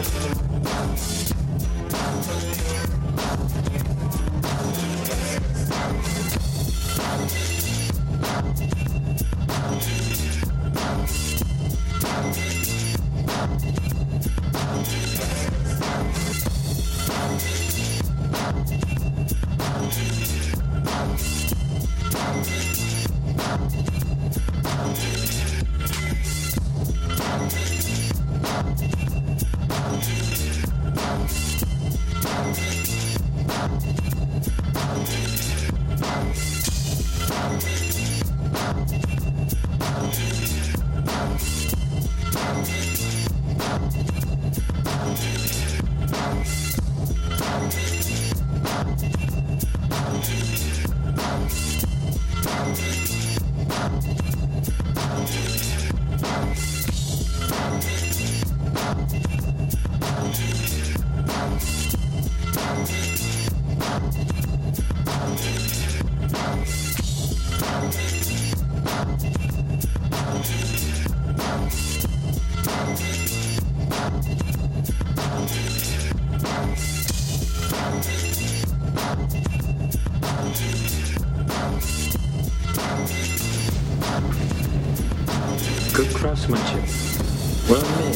Música craftsmanship. Well made.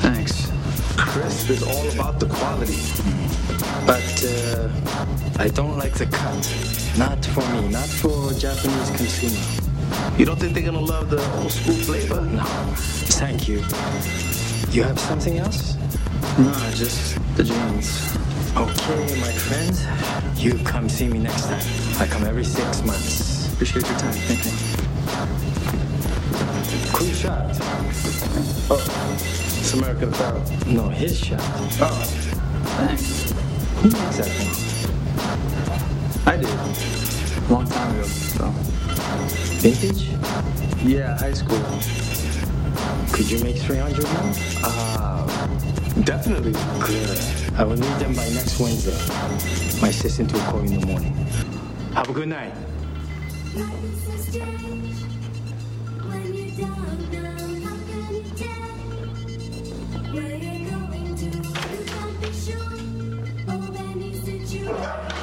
Thanks. Crisp is all about the quality. But uh, I don't like the cut. Not for me, not for Japanese consumer. You don't think they're gonna love the old school flavor? No, thank you. You have something else? No, just the jeans. Okay, my friend. You come see me next time. I come every six months. Appreciate your time. Thank you. Cool shot. Oh, it's American Apparel. No, his shot. Oh, Thanks. Who makes that thing? I did. Long time ago, though. Vintage? Yeah, high school. Could you make 300 now? uh, definitely. Good. I will need them by next Wednesday. My assistant will call you in the morning. Have a good night. Where you going to? You can't be sure. Benny said you.